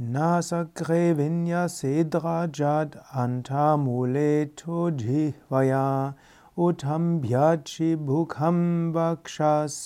नासग्रे विन्यसेद्राजाद् ठो जिह्वया उथं भ्याचिभुखं भुखं वक्षास्योठाभिनं